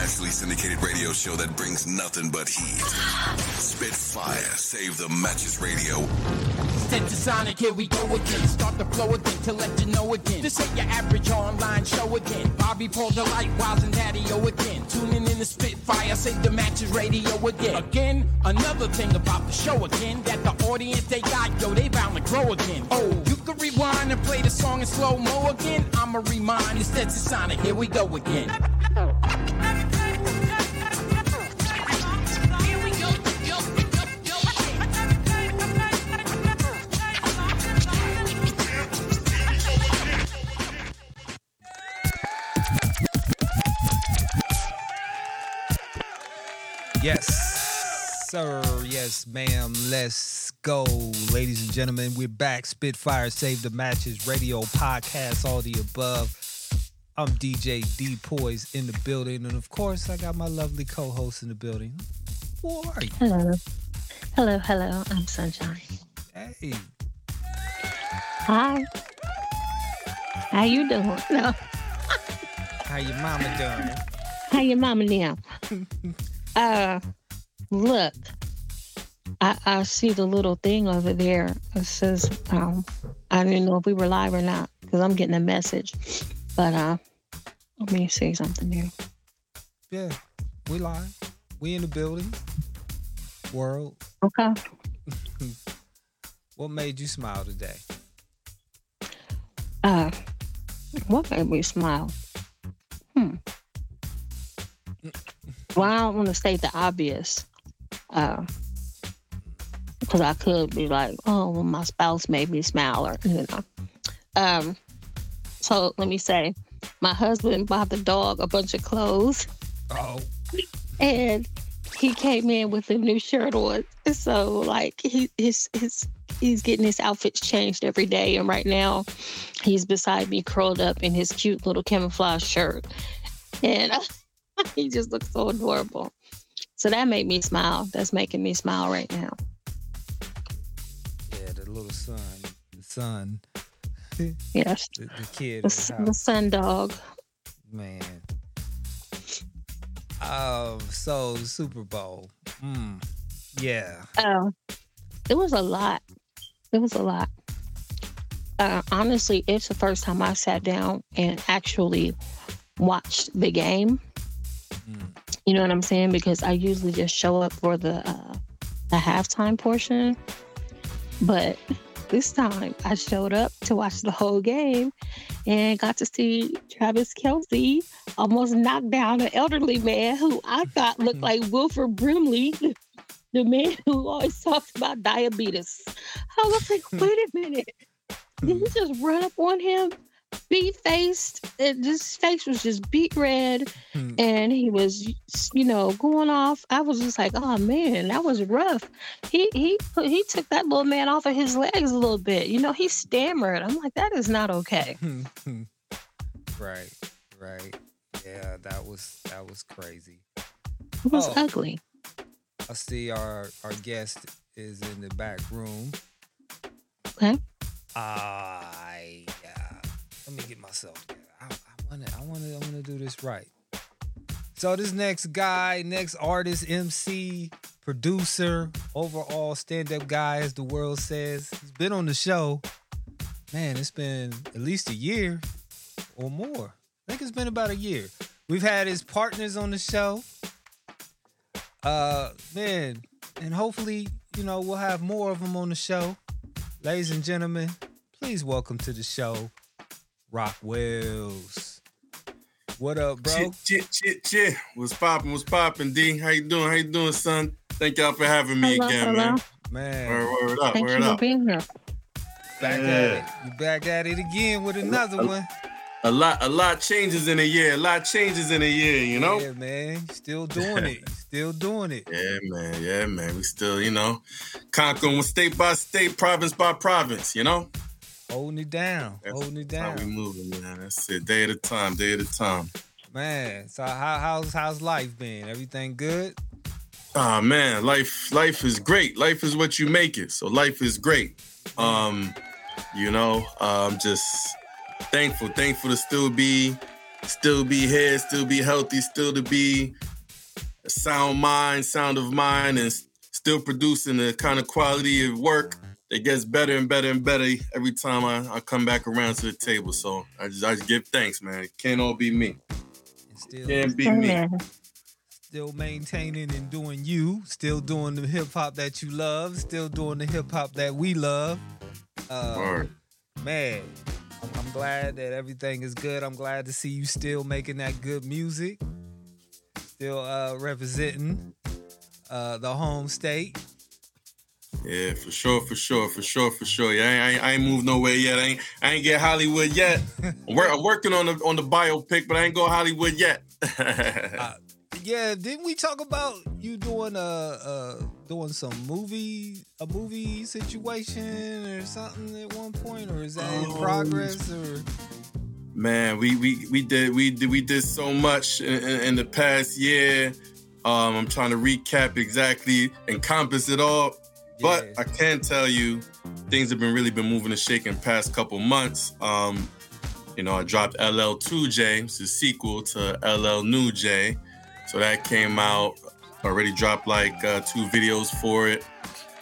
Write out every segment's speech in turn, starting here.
nationally syndicated radio show that brings nothing but heat. Spitfire, save the matches radio. Sonic, here we go again. Start the flow again to let you know again. This ain't your average online show again. Bobby Paul light, Wiles and Daddy O again. Tuning in to Spitfire, save the matches radio again. Again, another thing about the show again. That the audience they got, yo, they bound to grow again. Oh, you can rewind and play the song in slow mo again. I'ma remind you, Sonic, here we go again. Sir. Yes, ma'am. Let's go. Ladies and gentlemen, we're back. Spitfire Save the Matches Radio Podcast, all the above. I'm DJ D Poise in the building. And of course, I got my lovely co host in the building. Who are you? Hello. Hello, hello. I'm Sunshine. Hey. Hi. How you doing? No. How your mama doing? How your mama now? uh, look, I, I see the little thing over there. It says, um, I didn't even know if we were live or not because I'm getting a message. But uh, let me say something here. Yeah, we live. We in the building. World. Okay. what made you smile today? Uh, what made me smile? Hmm. Well, I don't want to state the obvious, because uh, I could be like, "Oh, well, my spouse made me smile," or you know. Um, so let me say, my husband bought the dog a bunch of clothes. Oh. And he came in with a new shirt on. So like he his his he's getting his outfits changed every day. And right now he's beside me curled up in his cute little camouflage shirt. And he just looks so adorable. So that made me smile. That's making me smile right now. Yeah, the little son. The son. yes. The, the kid. The, the, the sun dog. Man. Oh, so Super Bowl. Mm. Yeah. Oh, it was a lot. It was a lot. Uh, honestly, it's the first time I sat down and actually watched the game. Mm. You know what I'm saying? Because I usually just show up for the uh, the halftime portion, but this time I showed up to watch the whole game and got to see Travis Kelce almost knock down an elderly man who I thought looked like Wilford Brimley, the man who always talks about diabetes. I was like, wait a minute. Did he just run up on him? Beat faced. His face was just beet red, hmm. and he was, you know, going off. I was just like, oh man, that was rough. He he he took that little man off of his legs a little bit. You know, he stammered. I'm like, that is not okay. right, right. Yeah, that was that was crazy. It was oh, ugly. I see our our guest is in the back room. Okay. I myself. I, I wanna, I wanna, I wanna do this right. So this next guy, next artist, MC, producer, overall stand-up guy, as the world says, he's been on the show. Man, it's been at least a year or more. I think it's been about a year. We've had his partners on the show. Uh, man, and hopefully, you know, we'll have more of them on the show. Ladies and gentlemen, please welcome to the show Rock Wells. What up, bro? Chit, chit, chit, chit. What's popping? What's popping, D? How you doing? How you doing, son? Thank y'all for having me hello, again, hello. man. Man. Word, word up, Thank word you up. for being here. Back Yeah. at it. You back at it again with another one. A lot, a lot changes in a year. A lot changes in a year, you know? Yeah, man. Still doing it. Still doing it. Yeah, man. Yeah, man. We still, you know, conquering state by state, province by province, you know? Holding it down. That's holding it How we down. moving, man. That's it. Day at a time, day at a time. Man. So how, how's how's life been? Everything good? Ah man, life life is great. Life is what you make it. So life is great. Um, you know, I'm just thankful, thankful to still be still be here, still be healthy, still to be a sound mind, sound of mind, and still producing the kind of quality of work that gets better and better and better every time I, I come back around to the table. So I just I just give thanks, man. It can't all be me. Still, Can't be me. Still maintaining and doing you, still doing the hip hop that you love, still doing the hip hop that we love. Uh, Word. man, I'm, I'm glad that everything is good. I'm glad to see you still making that good music, still uh, representing uh, the home state. Yeah, for sure, for sure, for sure, for sure. Yeah, I ain't, I ain't, moved nowhere yet. I ain't, I ain't get Hollywood yet. I'm, I'm working on the on the biopic, but I ain't go Hollywood yet. Uh, yeah, didn't we talk about you doing a uh, doing some movie a movie situation or something at one point, or is that in Oh. progress? Or Man, we we we did we did we did so much in, in, in the past year. Um, I'm trying to recap exactly, encompass it all. But Yeah. I can tell you, things have been really been moving and shaking past couple months. Um, you know, I dropped LL2J, it's a sequel to LL New J. So that came out. Already dropped like uh, two videos for it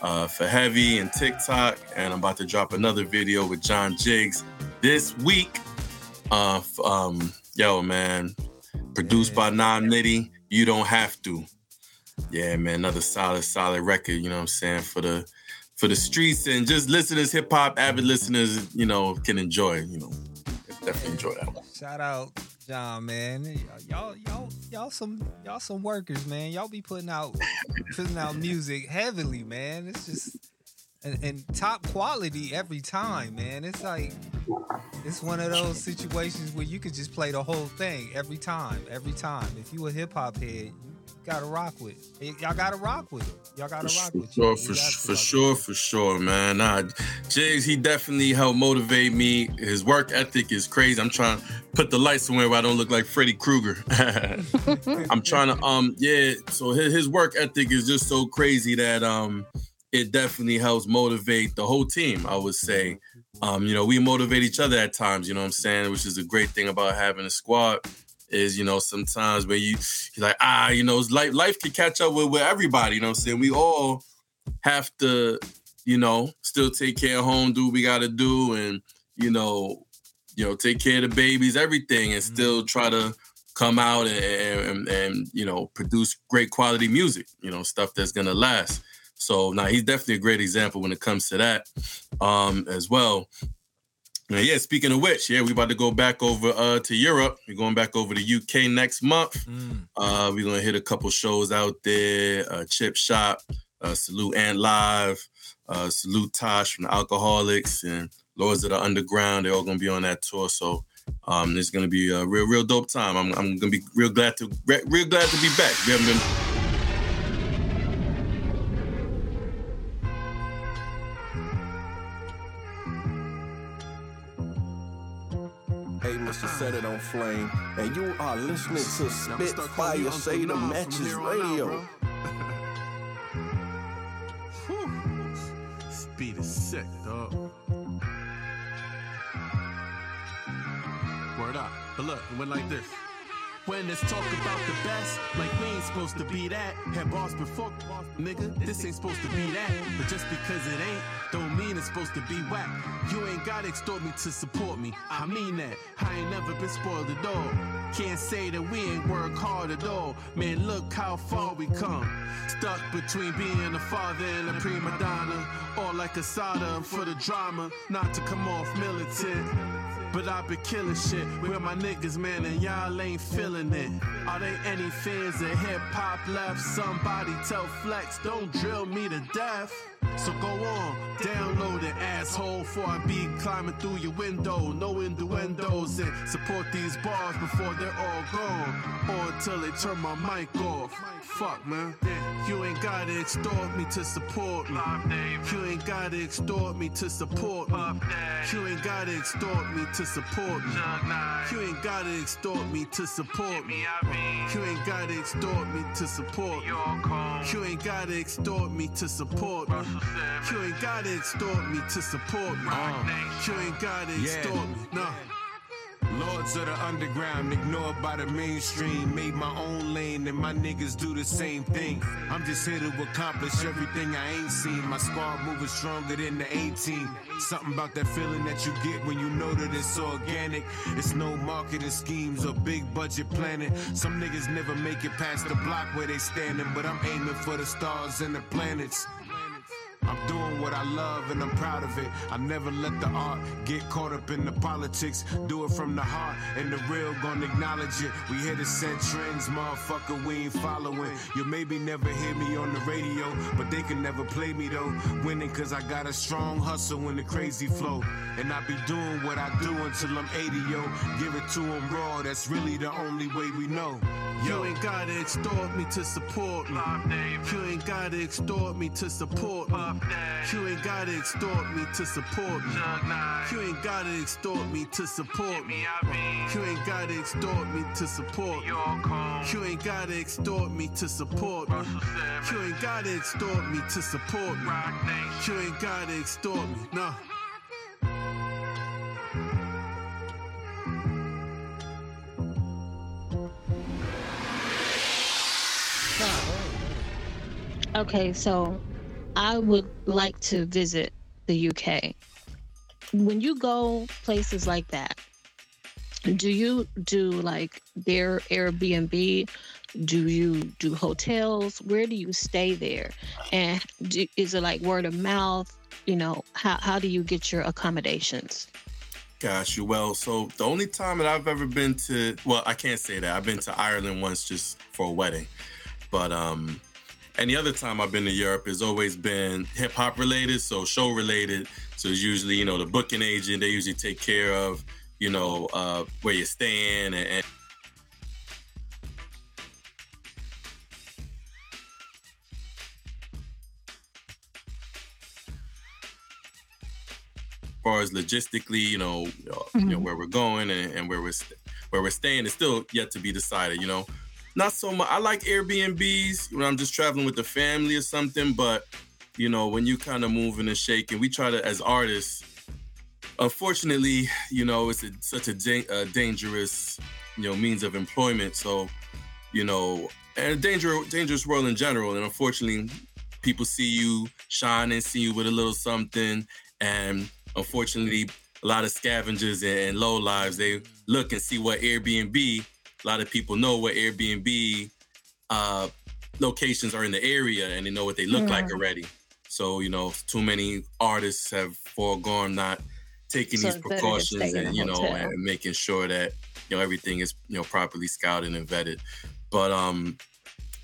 uh, for Heavy and TikTok, and I'm about to drop another video with John Jiggs this week. Uh, um, yo, man, produced by Non Nitty. You don't have to. Yeah, man, another solid, solid record. You know what I'm saying for the for the streets and just listeners, hip hop avid listeners. You know, can enjoy. You know, definitely enjoy that one. shout out John, man. Y'all, y'all, y'all some y'all some workers, man. Y'all be putting out putting out music heavily, man. It's just and, and top quality every time, man. It's like it's one of those situations where you could just play the whole thing every time, every time. If you a hip hop head, you gotta rock with. It. Y'all gotta rock with it. Y'all gotta For rock sure, with you. for, for, sure, for sure, man. Nah, Jigs, he definitely helped motivate me. His work ethic is crazy. I'm trying to put the light somewhere where I don't look like Freddy Krueger. I'm trying to, um, yeah. So his, his work ethic is just so crazy that um, it definitely helps motivate the whole team. I would say, um, you know, we motivate each other at times. You know what I'm saying? Which is a great thing about having a squad. Is you know sometimes where you you're like ah you know it's life life can catch up with with everybody. You know what I'm saying? We all have to you know still take care of home, do what we got to do, and you know you know take care of the babies, everything, and still try to come out and, and and you know produce great quality music. You know stuff that's gonna last. So now he's definitely a great example when it comes to that um, as well. Now, yeah, speaking of which, yeah, we about to go back over uh, to Europe. We're going back over to UK next month. Mm. Uh, we're gonna hit a couple shows out there. Uh, Chip Shop, uh, Salute and Live, uh, Salute Tash from the Alkaholiks, and Lords of the Underground. They're all gonna be on that tour. So um, it's gonna be a real, real dope time. I'm, I'm gonna be real glad to, re- real glad to be back. We haven't been. Hey, Mr. Set It on Flame, and you are listening to Spitfire Save the Matches Radio. Speed is sick, dog. Word up. But look, it went like this. When it's talk about the best, like we ain't supposed to be that. Had boss before, nigga, this ain't supposed to be that. But just because it ain't, don't mean it's supposed to be whack. You ain't gotta extort me to support me. I mean that. I ain't never been spoiled at all. Can't say that we ain't work hard at all. Man, look how far we come. Stuck between being a father and a prima donna. Or like a soda for the drama. Not to come off militant. But I've been killing shit with my niggas, man, and y'all ain't feeling it. Are they any fans of hip hop left? Somebody tell Flex, don't drill me to death. So go on, download it, asshole, before I be climbing through your window. No innuendos and support these bars before they're all gone. Or until they turn my mic off. Fuck, man. You ain't gotta extort me to support me. You ain't gotta extort me to support me. You ain't gotta extort me to support me. You ain't gotta extort me to support me. You ain't gotta extort me to support me. You ain't gotta extort me to support me. Uh, you ain't gotta extort me to support me. You ain't gotta extort me. No. Lords of the underground, ignored by the mainstream. Made my own lane, and my niggas do the same thing. I'm just here to accomplish everything I ain't seen. My squad moving stronger than the 18. Something about that feeling that you get when you know that it's organic. It's no marketing schemes or big budget planning. Some niggas never make it past the block where they standing, but I'm aiming for the stars and the planets. I'm doing what I love and I'm proud of it. I never let the art get caught up in the politics. Do it from the heart and the real gonna acknowledge it. We here to set trends, motherfucker, we ain't following. You maybe never hear me on the radio, but they can never play me though. Winning cause I got a strong hustle and a crazy flow. And I be doing what I do until I'm 80, yo. Give it to them raw, that's really the only way we know. You ain't gotta extort me to support me. You ain't gotta extort me to support me. You ain't gotta extort me to support me. You ain't gotta extort me to support me. You ain't gotta extort me to support me. You ain't gotta extort me to support me. You ain't gotta extort me to support me. You ain't gotta extort me. No. Okay, so I would like to visit the UK. When you go places like that, do you do like their Airbnb? Do you do hotels? Where do you stay there? And do, is it like word of mouth? You know, how, how do you get your accommodations? Gosh, you well. So the only time that I've ever been to, well, I can't say that. I've been to Ireland once just for a wedding, but um, any other time I've been to Europe has always been hip hop related, so show related. So it's usually you know the booking agent. They usually take care of you know uh, where you're staying and, and as far as logistically, you know, you know where we're going and, and where we're st- where we're staying is still yet to be decided. You know, not so much. I like Airbnbs when I'm just traveling with the family or something, but you know, when you kind of moving and shaking, we try to as artists. Unfortunately, you know, it's a, such a da- uh, dangerous, you know, means of employment. So, you know, and a danger, dangerous world in general. And unfortunately, people see you shining, see you with a little something, and unfortunately, a lot of scavengers and low lives they look and see what Airbnb. A lot of people know what Airbnb uh, locations are in the area, and they know what they look like already. So you know, too many artists have foregone not taking So these it's better to precautions stay in a and you know hotel. and making sure that you know everything is you know properly scouted and vetted. But um,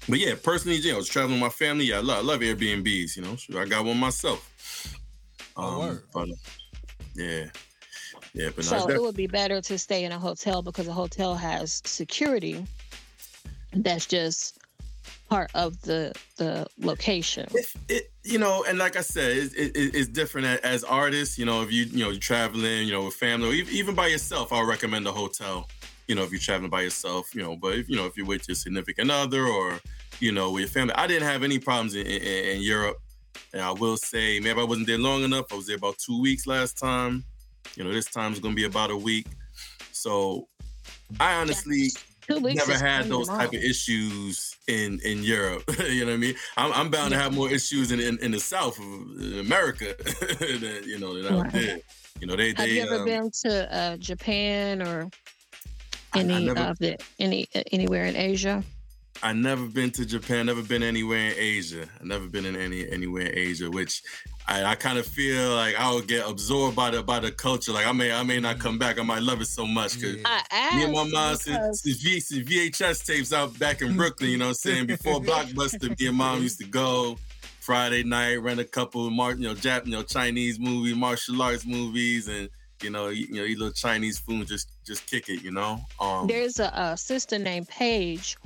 but yeah, personally, you know, I was traveling with my family. Yeah, I love, I love Airbnbs. You know, I got one myself. Oh, Um, word. but uh, yeah, yeah, but So it would be better to stay in a hotel because a hotel has security that's just part of the the location. if it, you know, and like I said, it, it, it- it's different as artists. You know, if you you know you're traveling, you know, with family, or even by yourself, I'll recommend a hotel. You know, if you're traveling by yourself, you know, but if you know if you're with your significant other or you know with your family, I didn't have any problems in, in, in Europe. And I will say, maybe I wasn't there long enough. I was there about two weeks last time. You know, this time is going to be about a week. So I honestly never had those type of issues in in Europe. you know what I mean? I'm, I'm bound to have more issues in, in, in the South of in America than you know than Right. there. You know, they Have they you ever um, been to uh, Japan or I- I any never- of the any uh, anywhere in Asia? I never been to Japan, never been anywhere in Asia. I never been in any anywhere in Asia, which I, I kind of feel like I would get absorbed by the by the culture. Like I may I may not come back. I might love it so much because Yeah. I me and my mom since because- since V- since VHS tapes out back in Brooklyn. You know what I'm saying? Before Blockbuster, me and mom used to go Friday night, rent a couple of mar- you know Jap you know Chinese movie, martial arts movies, and you know eat, you know eat little Chinese food, just just kick it. You know. Um, there's a, a sister named Paige,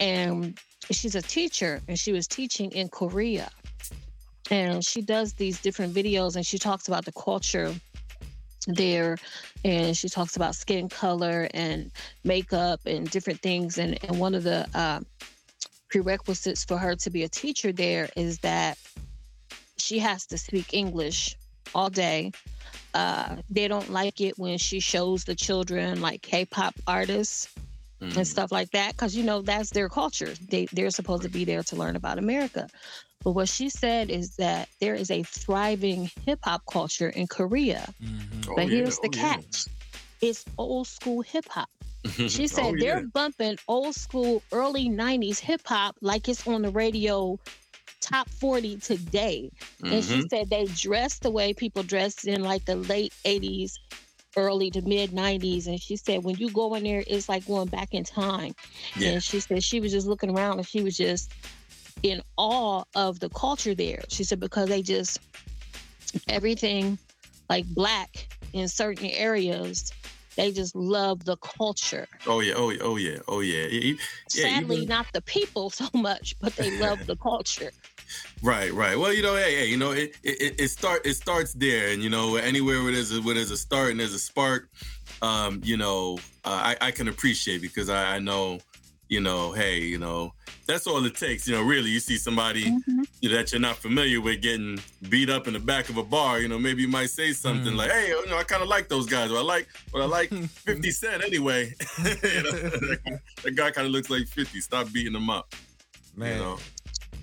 and she's a teacher, and she was teaching in Korea. And she does these different videos, and she talks about the culture there, and she talks about skin color and makeup and different things. And, and one of the uh, prerequisites for her to be a teacher there is that she has to speak English all day. Uh, they don't like it when she shows the children like K-pop artists Mm. and stuff like that because you know that's their culture. They they're supposed to be there to learn about America. But what she said is that there is a thriving hip hop culture in Korea. Mhm. Oh, but yeah. here's the Oh, yeah. catch: it's old school hip hop. She said Oh, they're yeah. bumping old school early 90s hip hop like it's on the radio top 40 today. And she Mhm. said they dress the way people dressed in like the late 80s, early to mid 90s. And she said when you go in there, it's like going back in time. Yeah. And she said she was just looking around and she was just in awe of the culture there. She said because they just everything like black in certain areas, they just love the culture. Oh yeah, oh yeah, oh yeah, oh yeah. Yeah, Sadly, even- not the people so much, but they love the culture. Right, right. Well, you know, hey, hey, you know, it it, it- start it starts there, and you know, anywhere where there's a where there's a start and there's a spark, um, you know, uh, I I can appreciate because I, I know, you know, hey, you know, that's all it takes. You know, really, you see somebody you know, that you're not familiar with getting beat up in the back of a bar, you know, maybe you might say something Mm. like, hey, you know, I kind of like those guys, or I like, but I like 50 Cent anyway. you know, that, that guy kind of looks like 50. Stop beating him up. Man, You know.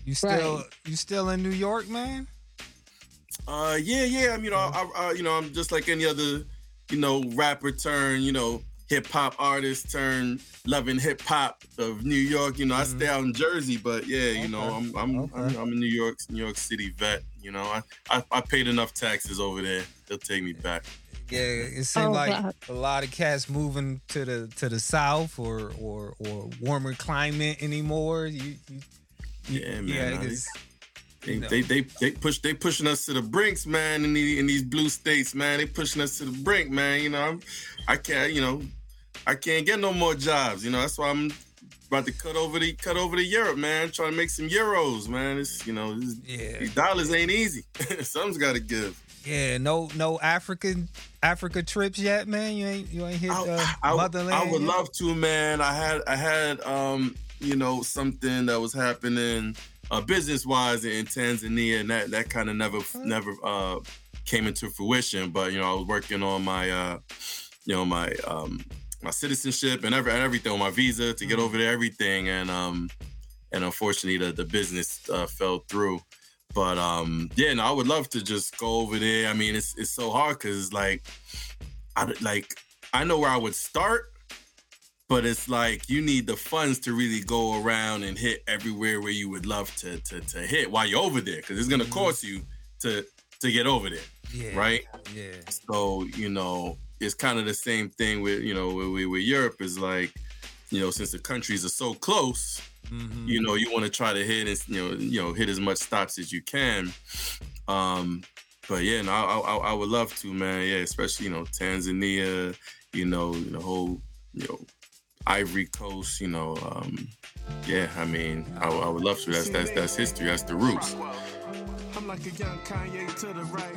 You still you still in New York, man? Uh, yeah, yeah. I mean, you know, I, I, you know, I'm just like any other, you know, rapper turn, you know, hip hop artist turn loving hip hop of New York. You know, I stay out in Jersey, but yeah, you know, I'm I'm, I'm I'm a New York New York City vet. You know, I, I I paid enough taxes over there. They'll take me back. Yeah, it seemed Oh, like God. a lot of cats moving to the to the south or or or warmer climate anymore. You, you, you Yeah, man, Yeah, nah, They, know. they they they push they pushing us to the brinks, man. In the, in these blue states, man, they pushing us to the brink, man. You know, I'm, I can't, you know, I can't get no more jobs. You know, that's why I'm about to cut over the cut over to Europe, man. Trying to make some euros, man. It's you know, this, yeah, these dollars ain't easy. Something's got to give. yeah. No, no African Africa trips yet, man. You ain't you ain't hit uh, I, motherland. I would yet? love to, man. I had I had um, you know, something that was happening uh business wise in Tanzania and that that kind of never never uh came into fruition. But you know, I was working on my uh you know, my um my citizenship and every and everything, my visa to get over there, everything. And um and unfortunately the, the business uh, fell through. But um yeah, no, I would love to just go over there. I mean, it's it's so hard because like I like I know where I would start, but it's like you need the funds to really go around and hit everywhere where you would love to to, to hit while you're over there because it's gonna cost you to to get over there, yeah, right? Yeah, So you know it's kind of the same thing with you know with, with Europe is like you know since the countries are so close, Mhm. you know you want to try to hit and you know you know hit as much stops as you can. Um, but yeah, no, I, I I would love to, man. Yeah, especially you know Tanzania, you know the whole you know Ivory Coast, you know. Um, yeah, I mean, I, I would love to. That's that's that's history. That's the roots. I'm like a young Kanye to the right.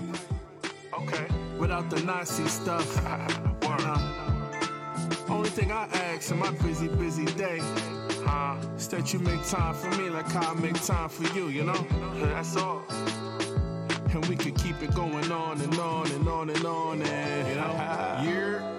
Okay. Without the Nazi stuff. Nah. Only thing I ask in my busy, busy day uh, is that you make time for me like I make time for you, you know? That's all. And we could keep it going on and on and on and on and, you know? Yeah.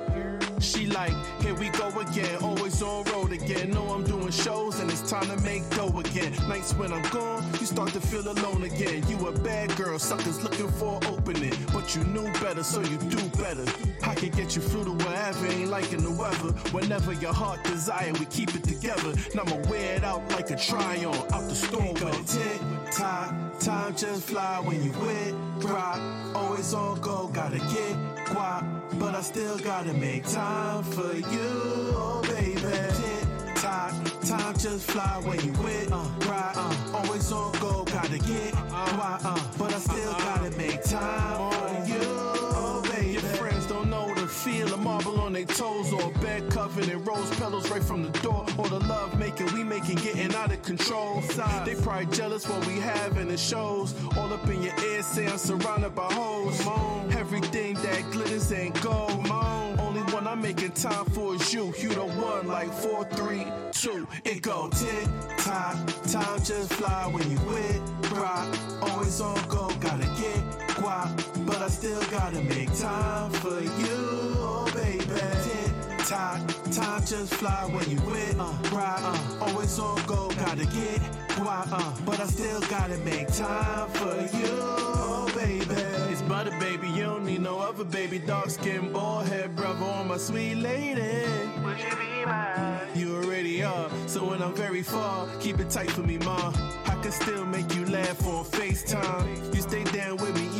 She like, here we go again, always on road again. Know I'm doing shows and it's time to make dough again. Nights when I'm gone, you start to feel alone again. You a bad girl, suckers looking for opening. But you knew better, so you do better. I can get you through to wherever, ain't liking the weather. Whenever your heart desire, we keep it together. And I'ma wear it out like a try on, out the store with it. Tick tock, time just fly when you with rock. Always on go, gotta get guap. But I still gotta make time for you, oh baby. Tick tock, time just fly when you with uh, rock. Uh, always on go, gotta get guap. Uh, but I still gotta make time for you, know the marble on their toes or a bed covered in rose petals right from the door or the love making we making getting out of control. They probably jealous what we have and it shows. All up in your ear say I'm surrounded by hoes. Everything that glitters ain't gold. Only one I'm making time for is you. You the one like four, three, two. It go tick tock. Time just fly when you with rock. Always on go, gotta get guap, but I still gotta make time for you, just fly when you with, uh, right, uh, always on go, gotta get guap, uh, but I still gotta make time for you, oh baby. It's butter, baby, you don't need no other baby, dark skin, bald head, brother, on my sweet lady. Would you be mine? You already are, so when I'm very far, keep it tight for me, ma. I can still make you laugh on FaceTime. You stay down with me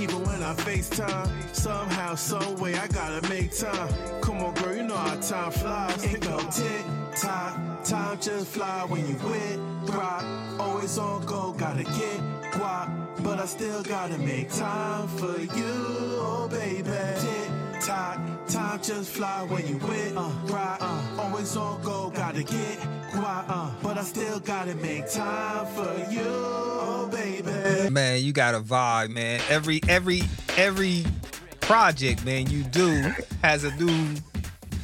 I FaceTime. Somehow, some way, I gotta make time. Come on, girl, you know how time flies. It go tick tock, time just fly when you with rock. Always on go, gotta get guap, but I still gotta make time for you, oh baby. Tick tock, time just fly when you with uh, rock. Uh, always on go, gotta get guap, uh, but I still gotta make time for you, oh baby. Man, you got a vibe, man. Every every every project, man, you do has a new.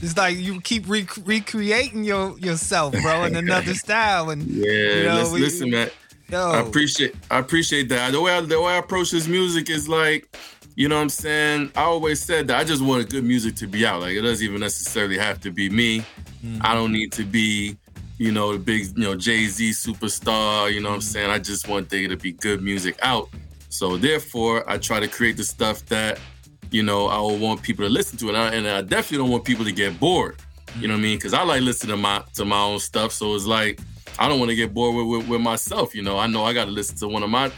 It's like you keep re- recreating your yourself, bro, in another style. And Yeah, you know, listen, we- listen, man. yo, I appreciate I appreciate that. The way I, the way I approach this music is like, you know what I'm saying? I always said that I just wanted good music to be out. Like it doesn't even necessarily have to be me. Hmm. I don't need to be, you know, the big, you know, Jay-Z superstar, you know what I'm hmm. saying? I just want there to be good music out. So therefore, I try to create the stuff that, you know, I will want people to listen to. And I, and I definitely don't want people to get bored. You know what I mean? Because I like listening to my to my own stuff. So it's like I don't want to get bored with, with, with myself. You know, I know I got to listen to one of my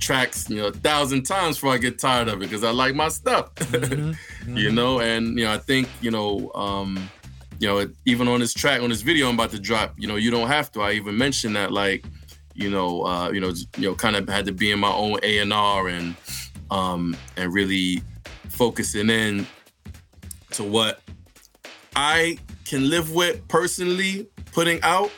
tracks, you know, a thousand times before I get tired of it because I like my stuff. You know, and you know, I think you know, um, you know, even on this track, on this video I'm about to drop, you know, you don't have to. I even mentioned that, like, you know, uh, you know, you know, kind of had to be in my own A and R and um, and really focusing in to what I can live with personally putting out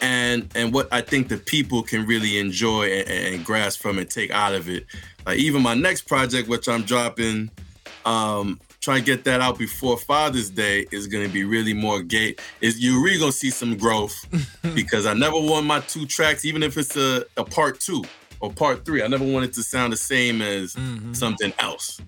and and what I think the people can really enjoy and, and grasp from and take out of it. Like even my next project, which I'm dropping, um, trying to get that out before Father's Day is gonna be really more gay. Is you're really gonna see some growth because I never want my two tracks, even if it's a, a part two or part three, I never want it to sound the same as something else.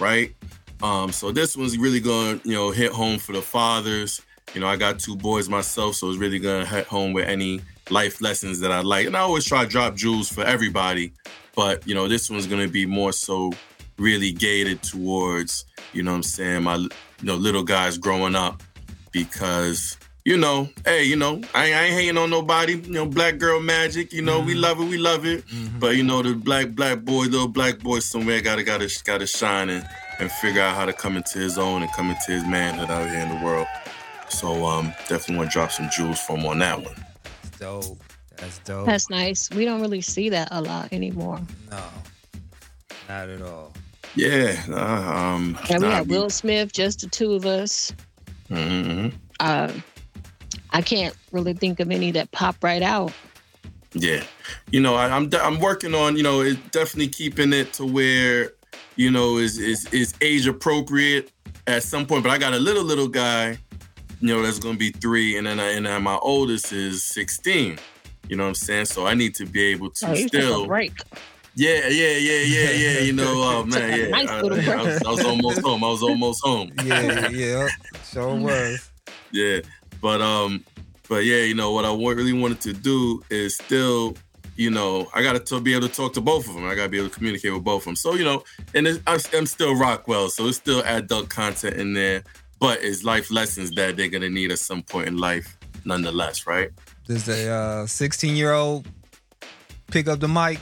Right? Um, so this one's really gonna, you know, hit home for the fathers. You know, I got two boys myself, so it's really gonna hit home with any life lessons that I like. And I always try to drop jewels for everybody, but you know, this one's gonna be more so really gated towards, you know what I'm saying, my you know, little guys growing up because you know, hey, you know, I, I ain't hating on nobody. You know, black girl magic. You know, we mm-hmm. love it, we love it. Mm-hmm. But you know, the black black boy, little black boy somewhere gotta gotta gotta shine and and figure out how to come into his own and come into his manhood out here in the world. So um, definitely want to drop some jewels from on that one. That's dope. That's dope. That's nice. We don't really see that a lot anymore. no, not at all. Yeah. Uh, um, And we nah, got Will Smith, just the two of us. mhm. Uh, I can't really think of any that pop right out. Yeah, you know, I, I'm de- I'm working on you know it, definitely keeping it to where you know is is is age appropriate at some point. But I got a little little guy, you know, that's gonna be three, and then I, and then my oldest is 16. You know what I'm saying? So I need to be able to Oh, you took a still. break. Yeah, yeah, yeah, yeah, yeah. You know, oh man, yeah. nice I, little I was, I was almost home. I was almost home. Yeah, yeah, sure was. Yeah, but um, but yeah, you know what I really wanted to do is still, you know, I got to be able to talk to both of them. I got to be able to communicate with both of them. So you know, and it's, I'm, I'm still Rockwell, so it's still adult content in there, but it's life lessons that they're gonna need at some point in life, nonetheless, right? Does a 16 year old pick up the mic?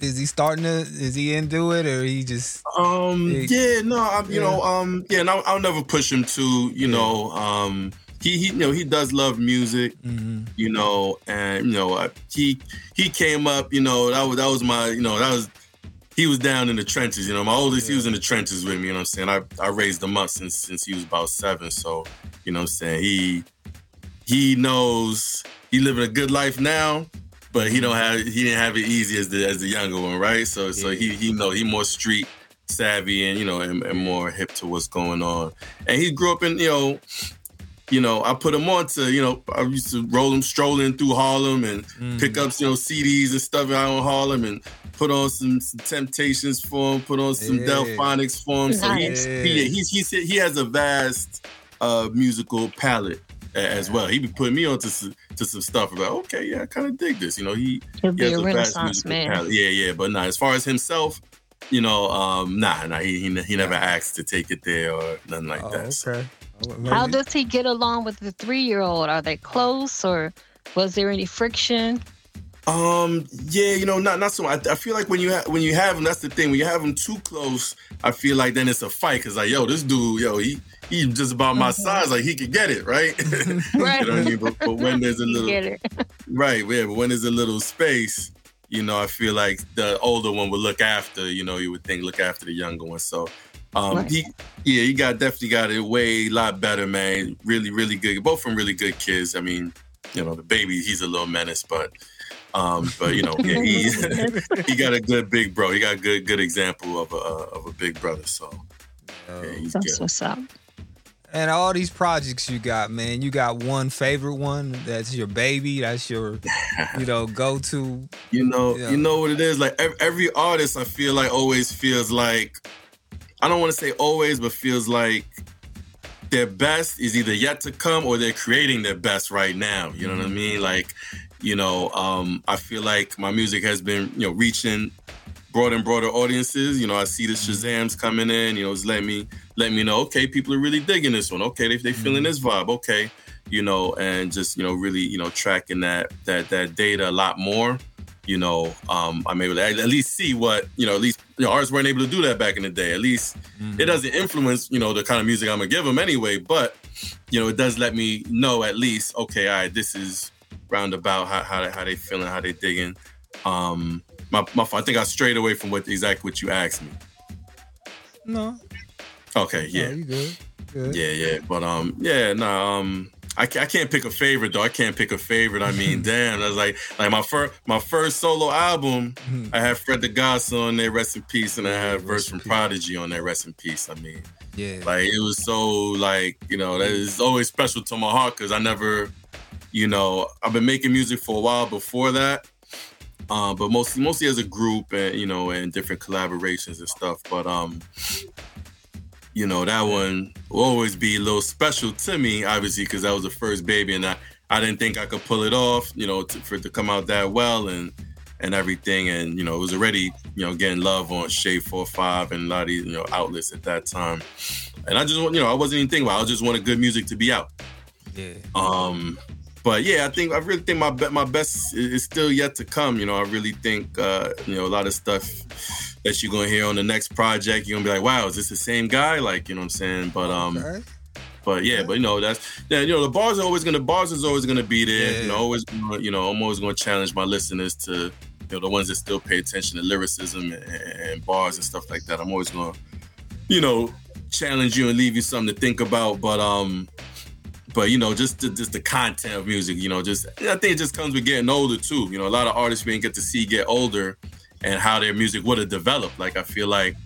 Is he starting to? Is he into it, or he just? Um, Yeah. yeah, no, I'm, you Yeah. know, um, yeah, and I'll, I'll never push him to, you know, um, he, he, you know, he does love music, Mhm. you know, and you know, I- he he came up, you know, that was that was my, you know, that was he was down in the trenches, you know. My oldest, he was in the trenches with me, you know what I'm saying? I, I raised him up since since he was about seven. So, you know what I'm saying? He he knows he living a good life now, but he don't have he didn't have it easy as the as the younger one, right? So so he he know he more street savvy and you know and, and more hip to what's going on. And he grew up in, you know, you know, I put them on to, you know, I used to roll them strolling through Harlem and Mm. pick up, you know, CDs and stuff out in Harlem and put on some, some Temptations for him, put on some Yeah. Delfonics for him. So he, Nice. he, he's, he's, he has a vast uh, musical palette a- as well. He be putting me on to some, to some stuff about, okay, yeah, I kind of dig this. You know, he, He'll he has a a vast renaissance musical man. palette. Yeah, yeah, but nah, as far as himself, you know, um, nah, nah, he, he, he never asked to take it there or nothing like Oh, that. Okay. Oh, How does he get along with the three year old? Are they close or was there any friction? Um, yeah, you know, not not so. I, I feel like when you ha- when you have them, that's the thing. When you have them too close, I feel like then it's a fight. Cause like, yo, this dude, yo, he he just about my size. Like he could get it, right? Right. you know what I mean? But, but when there's a little get it. right, yeah, but when there's a little space, you know, I feel like the older one would look after. You know, you would think look after the younger one. So. Um, Right. he, yeah, he got definitely got it way a lot better, man. Really, really good. Both from really good kids. I mean, you know, the baby, he's a little menace, but, um, but you know, yeah, he he got a good big bro. He got a good good example of a uh, of a big brother. So yeah, That's good. what's up. And all these projects you got, man, you got one favorite one that's your baby. That's your, you know, go to. You know, Yeah. you know what it is. Like ev- every artist, I feel like always feels like I don't want to say always, but feels like their best is either yet to come or they're creating their best right now. You know what I mm-hmm. mean? Like, you know, um, I feel like my music has been, you know, reaching broader and broader audiences. You know, I see the mm-hmm. Shazams coming in. You know, it's let me let me know. Okay, people are really digging this one. Okay, they they feeling mm-hmm. this vibe. Okay, you know, and just you know, really you know, tracking that that that data a lot more. You know, um, I'm able to at least see what you know. At least you know, artists weren't able to do that back in the day. At least it doesn't influence you know the kind of music I'm gonna give them anyway. But you know, it does let me know at least. Okay, all right, this is roundabout how how, they- how they feeling, how they digging. Um, my, my I think I strayed away from what exactly what you asked me. No, Okay, yeah, yeah, you good. Good. yeah, yeah. But um, yeah, no, um, I, I can't pick a favorite though. I can't pick a favorite. I mean, damn, that's like like my first my first solo album. I had Fred the Godson on there, rest in peace, and I had verse from. Prodigy on there, rest in peace. I mean, Yeah. like it was so like you know that is always special to my heart because I never, you know, I've been making music for a while before that. Um, but mostly mostly as a group and you know and different collaborations and stuff. But um, you know that one will always be a little special to me, obviously, because that was the first baby, and I I didn't think I could pull it off, you know, to, for it to come out that well and and everything, and you know it was already you know getting love on Shade Four Five and a lot of these, you know outlets at that time, and I just want you know I wasn't even thinking about, it. I just wanted good music to be out. Yeah. Um, but yeah, I think I really think my be- my best is is still yet to come. You know, I really think uh, you know a lot of stuff that you're gonna hear on the next project. You're gonna be like, wow, is this the same guy? Like, you know what I'm saying? But um, Okay. but yeah, but you know that's yeah, you know the bars are always gonna bars is always gonna be there. Yeah. You know, always gonna- you know I'm always gonna challenge my listeners to you know the ones that still pay attention to lyricism and, and bars and stuff like that. I'm always gonna you know challenge you and leave you something to think about. But um, but you know just the, just the content of music. You know, just I think it just comes with getting older too. You know, a lot of artists we didn't get to see get older and how their music would have developed. Like I feel like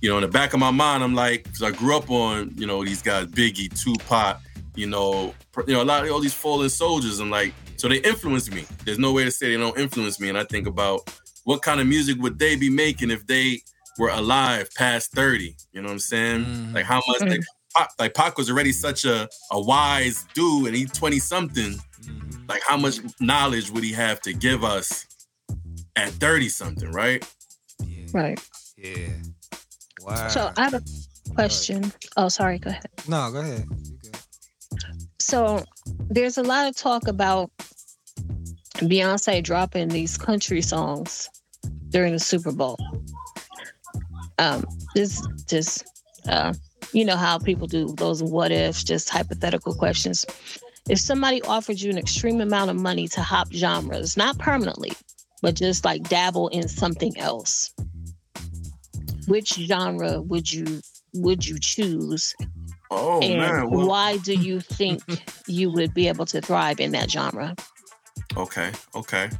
you know, in the back of my mind, I'm like, because I grew up on, you know, these guys, Biggie, Tupac, you know, pr- you know, a lot of all these fallen soldiers. I'm like, so they influence me. There's no way to say they don't influence me. And I think about what kind of music would they be making if they were alive past 30? You know what I'm saying? Mhm. Like how much, like, Pac, like Pac was already such a, a wise dude and he's 20 something. Mhm. Like how much knowledge would he have to give us at 30 something, right? Yeah. Right. Yeah. Wow. So I have a question. Oh, sorry. Go ahead. no, go ahead. So there's a lot of talk about Beyonce dropping these country songs during the Super Bowl. Um, this just uh, you know how people do those what ifs, just hypothetical questions. If somebody offered you an extreme amount of money to hop genres, not permanently, but just like dabble in something else, which genre would you would you choose Oh and man. Well, why do you think you would be able to thrive in that genre? Okay, okay.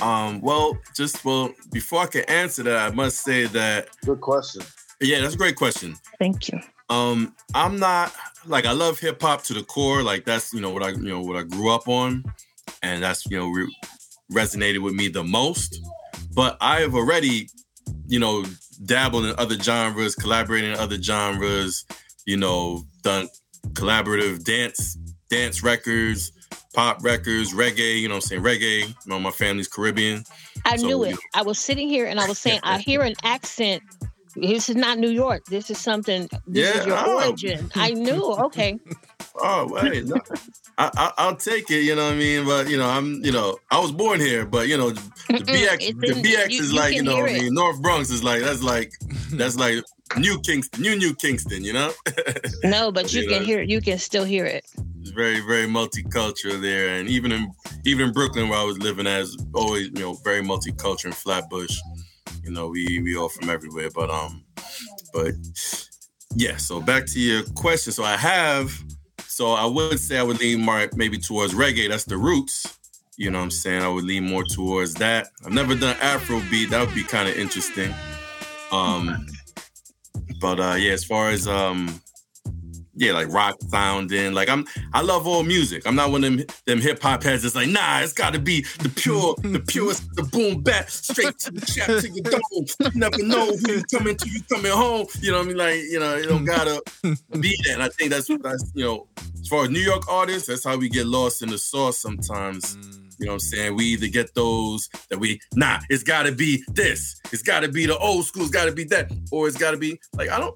Um, well, just well, before I can answer that, I must say that Good question. yeah, that's a great question. Thank you. Um, I'm not like I love hip hop to the core. Like that's you know what I you know what I grew up on, and that's you know re- resonated with me the most. But I have already, you know, dabbled in other genres, collaborating in other genres. You know, done collaborative dance dance records, pop records, reggae. You know, I'm saying reggae. You know, my family's Caribbean. I so, knew it. You know. I was sitting here and I was saying, I hear an accent this is not New York. This is something. This yeah, is your oh. origin. I knew. Okay. Oh wait, no. I, will take it. You know what I mean? But you know, I'm you know, I was born here, but you know, the BX the BX you, is like you know, I mean, North Bronx is like that's like that's like New Kingston, New New Kingston. You know? no, but you, you can know? hear it. You can still hear it. It's very very multicultural there, and even in even in Brooklyn where I was living, as always you know very multicultural in Flatbush. You know, we we all from everywhere, but um, but yeah. So back to your question. So I have. So I would say I would lean more maybe towards reggae. That's the roots. You know what I'm saying? I would lean more towards that. I've never done Afro beat. That would be kind of interesting. Um, but uh, yeah, as far as um, yeah, like rock sounding. Like I'm, I love all music. I'm not one of them them hip hop heads. It's like, nah, it's got to be the pure, the purest, the boom bap, straight to the chap to your dome. You never know who you coming to. You coming home. You know what I mean? Like, you know, you don't gotta be that. And I think that's that's you know, as far as New York artists, that's how we get lost in the sauce sometimes. Mm. You know what I'm saying? We either get those that we nah, it's gotta be this, it's gotta be the old school, it's gotta be that, or it's gotta be like I don't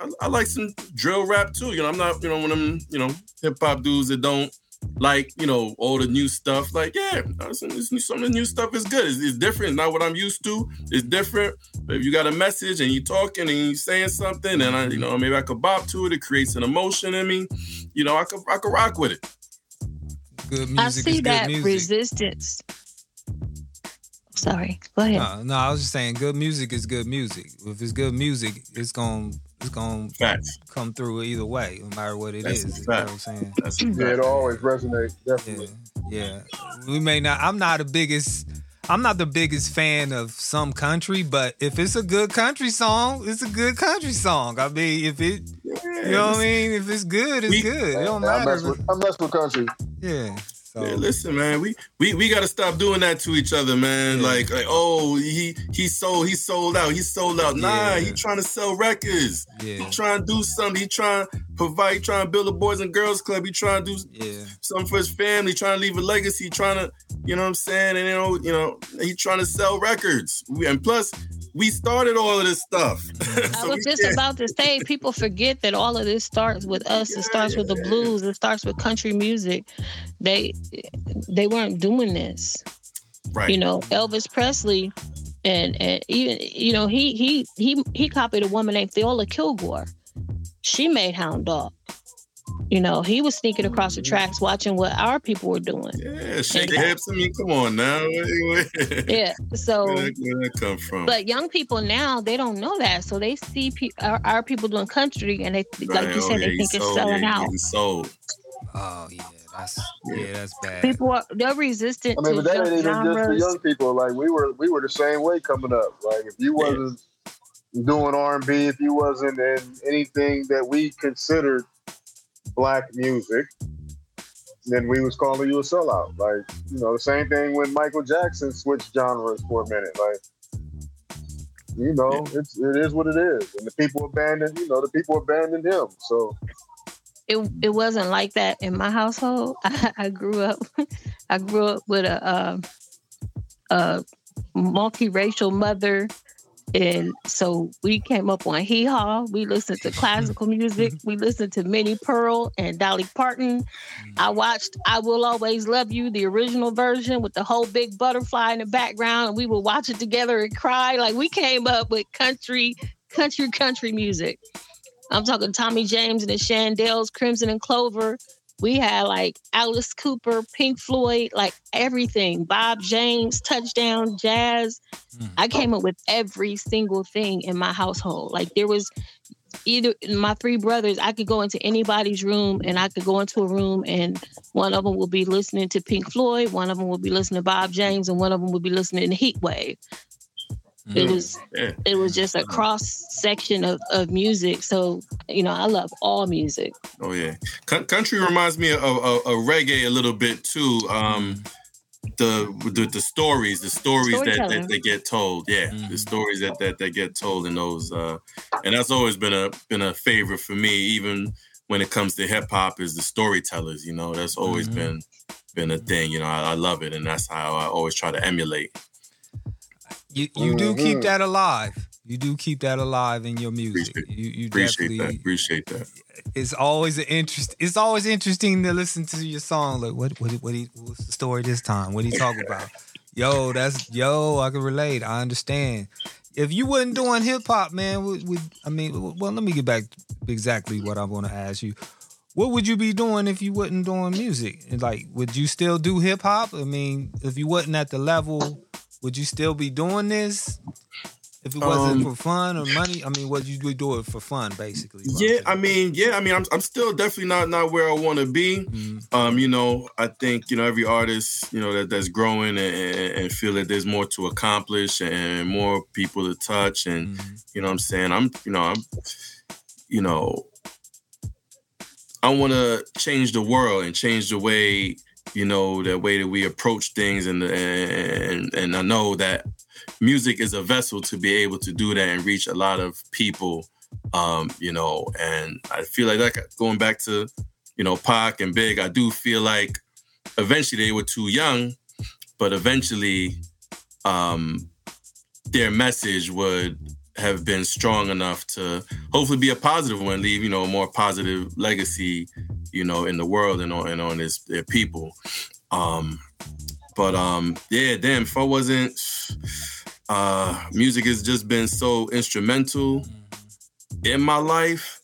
I, I, like some drill rap too. You know, I'm not, you know, one of them, you know, hip hop dudes that don't like, you know, all the new stuff. Like, yeah, some, some of the new stuff is good. It's, it's, different. It's not what I'm used to. It's different. But if you got a message and you're talking and you're saying something, and I, you know, maybe I could bop to it. It creates an emotion in me. You know, I could, I could rock with it. Good music. I see that music. resistance. Sorry, go ahead. No, no, I was just saying, good music is good music. If it's good music, it's gonna it's gonna Facts. come through either way, no matter what it That's is. You know what I'm saying? yeah, it always resonates. Definitely. Yeah, yeah. We may not. I'm not the biggest. I'm not the biggest fan of some country, but if it's a good country song, it's a good country song. I mean, if it, yeah, you know what I mean? If it's good, it's we, good. It don't matter. I mess, with, I mess with country. Yeah. So. Yeah, listen, man, we we we got to stop doing that to each other, man. Yeah. Like, like, oh, he he sold, he sold out, he sold out. Nah, yeah. he trying to sell records. Yeah. He trying to do something. He trying to provide, he trying to build a boys and girls club. He trying to do something for his family. Trying to leave a legacy. Trying to, you know what I'm saying? And you oh, know, you know, he trying to sell records. And plus, we started all of this stuff. so I was just can't. about to say, people forget that all of this starts with us. Yeah, it starts yeah, with the blues. It starts with country music. They they weren't doing this. Right. You know, Elvis Presley, and and even you know he he he he copied a woman named Theola Kilgore. She made Hound Dog. You know, he was sneaking across the tracks watching what our people were doing. Yeah, shake the hips. I mean, come on now. yeah. So where did that come from? But young people now they don't know that, so they see pe- our, our, people doing country, and they right. like you oh, said, oh, yeah, they think sold, it's selling yeah, out. Sold. Oh yeah, that's yeah, that's bad. People are they're resistant. I mean, but that ain't even just for young people. Like we were, we were the same way coming up. Like if you wasn't yeah. doing R and B, if you wasn't in anything that we considered black music, then we was calling you a sellout. Like, you know, the same thing when Michael Jackson switched genres for a minute. Like, you know, it's it is what it is. And the people abandoned, you know, the people abandoned him. So it it wasn't like that in my household. I, I grew up I grew up with a uh, a multiracial mother and so we came up on hee haw. We listened to classical music. We listened to Minnie Pearl and Dolly Parton. I mm. watched I Will Always Love You, the original version with the whole big butterfly in the background. And we would watch it together and cry. Like we came up with country, country, country music. I'm talking Tommy James and the Shondells, Crimson and Clover, we had like Alice Cooper, Pink Floyd, like everything. Bob James, Touchdown, Jazz. Mm. I came up with every single thing in my household. Like there was either my three brothers, I could go into anybody's room and I could go into a room and one of them will be listening to Pink Floyd, one of them will be listening to Bob James, and one of them will be listening to Heat Wave. It was Yeah. it was just a cross section of, of music. So, you know, I love all music. Oh yeah, C- country reminds me of, of, of reggae a little bit too. Um, the, the the stories, the stories that, that they get told. Yeah, the stories that, that that get told in those, uh, and that's always been a been a favorite for me. Even when it comes to hip hop, is the storytellers. You know, that's always Mhm. been been a thing. You know, I, I love it, and that's how I always try to emulate. You you do mm-hmm. keep that alive. You do keep that alive in your music. Appreciate- You you Appreciate that. definitely. Appreciate that. It's always an interest. It's always interesting to listen to your song. Like what what what he, what's the story this time? What he talk about? Yo, that's yo. I can relate. I understand. If you wasn't doing hip hop, man, would, would I mean? Well, let me get back to exactly what I want to ask you. What would you be doing if you wasn't doing music? And, Like, would you still do hip hop? I mean, if you wasn't at the level, would you still be doing this? If it wasn't Um, for fun or money, I mean, would you do it for fun, basically? is what I'm Yeah. I mean, yeah, I mean, I'm I'm still definitely not not where I want to be. Mhm. Um, you know, I think you know every artist, you know, that that's growing and, and, feel that there's more to accomplish and more people to touch, and Mhm. you know, what I'm saying, I'm, you know, I'm, you know, I want to change the world and change the way, you know, the way that we approach things, and and and I know that music is a vessel to be able to do that and reach a lot of people um, you know, and I feel like that going back to, you know, Pac and Big, I do feel like eventually they were too young, but eventually um their message would have been strong enough to hopefully be a positive one, leave, you know, a more positive legacy, you know, in the world and on and on his their people. Um but um yeah, damn, if I wasn't uh music has just been so instrumental in my life.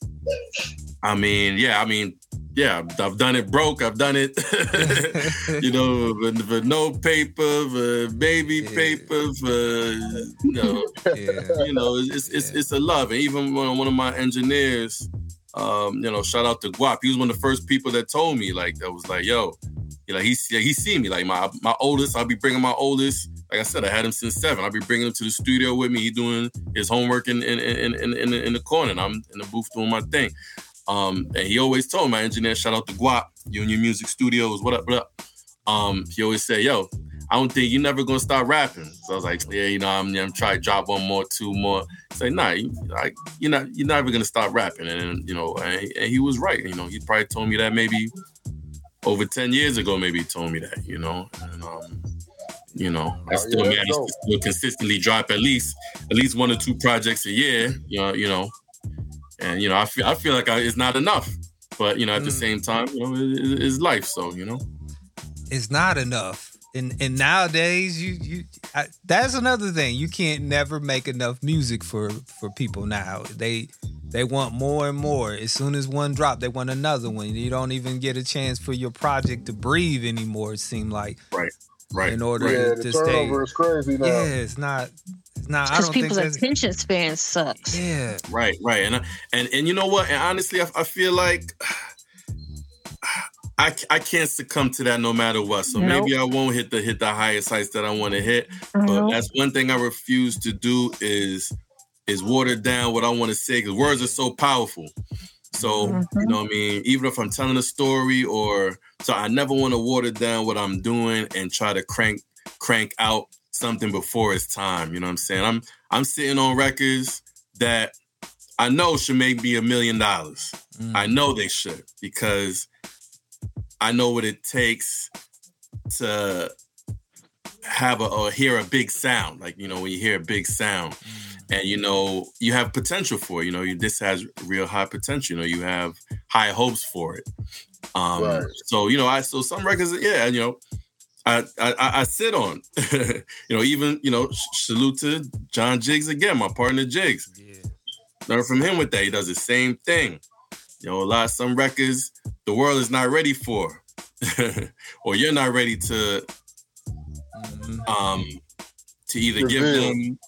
I mean, yeah, I mean, yeah, I've- done it broke. I've done it, you know, for, for no paper, for baby Yeah. paper, for you know, yeah. you know, it's it's Yeah. it's a love. And even one one of my engineers, um, you know, shout out to Guap. He was one of the first people that told me like that was like, yo, you know, he he seen me like my my oldest. I'll be bringing my oldest. Like I said, I had him since seven. I'll be bringing him to the studio with me. He doing his homework in in in in, in, the, in the corner. And I'm in the booth doing my thing. Um, and he always told my engineer, shout out to Guap, Union Music Studios. What up? What up? Um, he always said, yo, I don't think you're never gonna start rapping. So I was like, yeah, you know, I'm, I'm trying to drop one more, two more. Say, nah, you, like, you're not, you're never gonna start rapping. And you know, and, and he was right. You know, he probably told me that maybe over ten years ago. Maybe he told me that. You know, and um, you know, I Oh, still yeah, managed to still consistently drop at least at least one or two projects a year. You know, you know, and you know, I feel I feel like I, it's not enough. But you know, at the Mm. same time, you know, it, it- it's life. So you know. it's not enough. And and nowadays, you you I, that's another thing. You can't never make enough music for for people now. They they want more and more. As soon as one drop, they want another one. You don't even get a chance for your project to breathe anymore. It seemed like Right. Right. In order Yeah, to the stay. turnover is crazy now. Yeah, it's not. It's not. I Because don't people's that's. attention span sucks. Yeah, Right, right, and and and you know what? And honestly, I, I feel like I, I can't succumb to that no matter what. So Nope. maybe I won't hit the hit the highest heights that I want to hit. But Mhm. that's one thing I refuse to do is is water down what I want to say because words are so powerful. So you know, what I mean, even if I'm telling a story or so, I never want to water down what I'm doing and try to crank crank out something before it's time. You know what I'm saying? I'm I'm sitting on records that I know should make me a million dollars. Mm. I know they should because I know what it takes to have a or hear a big sound. Like you know, when you hear a big sound, and you know you have potential for it. You know, you this has real high potential. You know, you have high hopes for it. Um, Right. So you know, I so some records, yeah, you know. I, I, I- I sit on, you know, even, you know, sh- salute to John Jiggs again, my partner Jiggs. Yeah. Learn from him with that. He does the same thing. You know, a lot of some records the world is not ready for, or you're not ready to Mhm. um to either give Reveal. them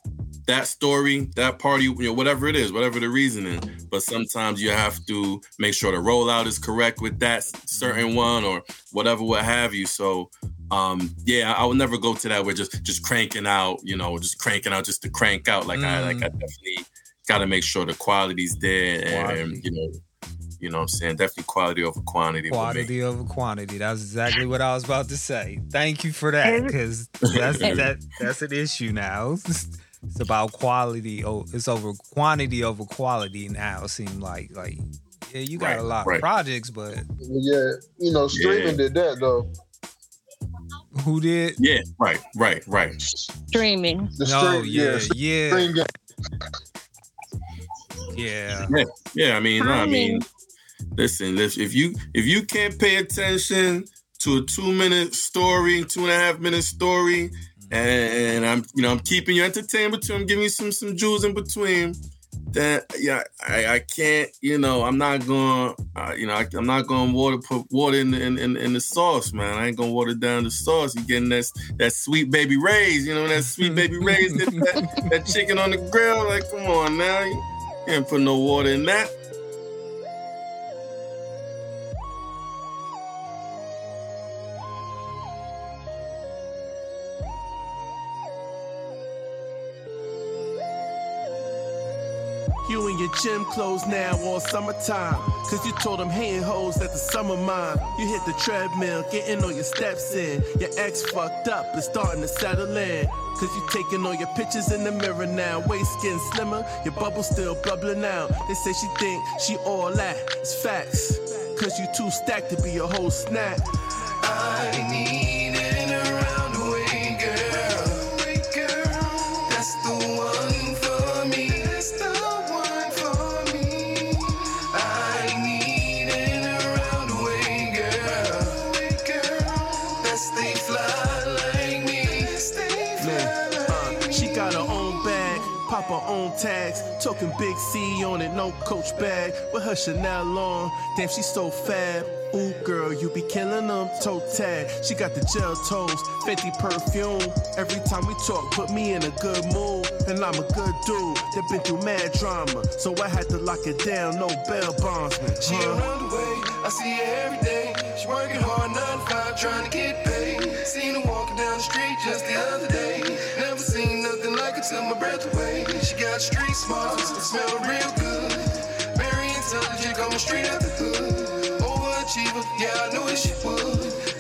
that story, that party, you know, whatever it is, whatever the reasoning. But sometimes you have to make sure the rollout is correct with that certain one or whatever, what have you. So um, yeah, I would never go to that. We're just just cranking out, you know, just cranking out just to crank out. Like mm. I like I mm. definitely got to make sure the quality's there, quality. and you know, you know, what I'm saying definitely quality over quantity. Quality over quantity. That's exactly what I was about to say. Thank you for that, because that's that that's an issue now. It's about quality. Oh, it's over quantity over quality now. It seems like like yeah, you got right, a lot right. of projects, but yeah, you know, streaming yeah. did that though. Who did? Yeah, right, right, right. Streaming. The stream, yeah, yeah. yeah. Yeah. Yeah. Yeah. I mean, no, I mean, listen, if you if you can't pay attention to a two minute story, two mm. and a half minute story, and I'm you know I'm keeping you entertained between, I'm giving you some some jewels in between that yeah I, I can't you know I'm not going uh, you know I, am not to water put water in in, in, in, the sauce man. I ain't gonna water down the sauce. You getting that that sweet baby Ray's you know that sweet baby Ray's that, that chicken on the grill. Like come on now you can't put no water in that your gym clothes now all summertime. Cause you told them hating hoes that the summer mine. You hit the treadmill, getting all your steps in. Your ex fucked up and starting to settle in. Cause you taking all your pictures in the mirror now. Waist getting slimmer, your bubble still bubbling out. They say she think she all that. It's facts. Cause you too stacked to be a whole snack. I need own tags. Talking big C on it, no coach bag. With her Chanel on, damn, she so fab. Ooh, girl, you be killing them. Toe tag, she got the gel toes, 50 perfume. Every time we talk, put me in a good mood. And I'm a good dude that been through mad drama. So I had to lock it down, no bell bondsman. She huh? around the way, I see her every day. She working hard, 9 to 5, trying to get paid. Seen her walking down the street just the other day. It till my breath away. She got street smarts, smell real good. Very intelligent, coming straight out the hood. Oh, Overachiever, yeah, I knew it she would.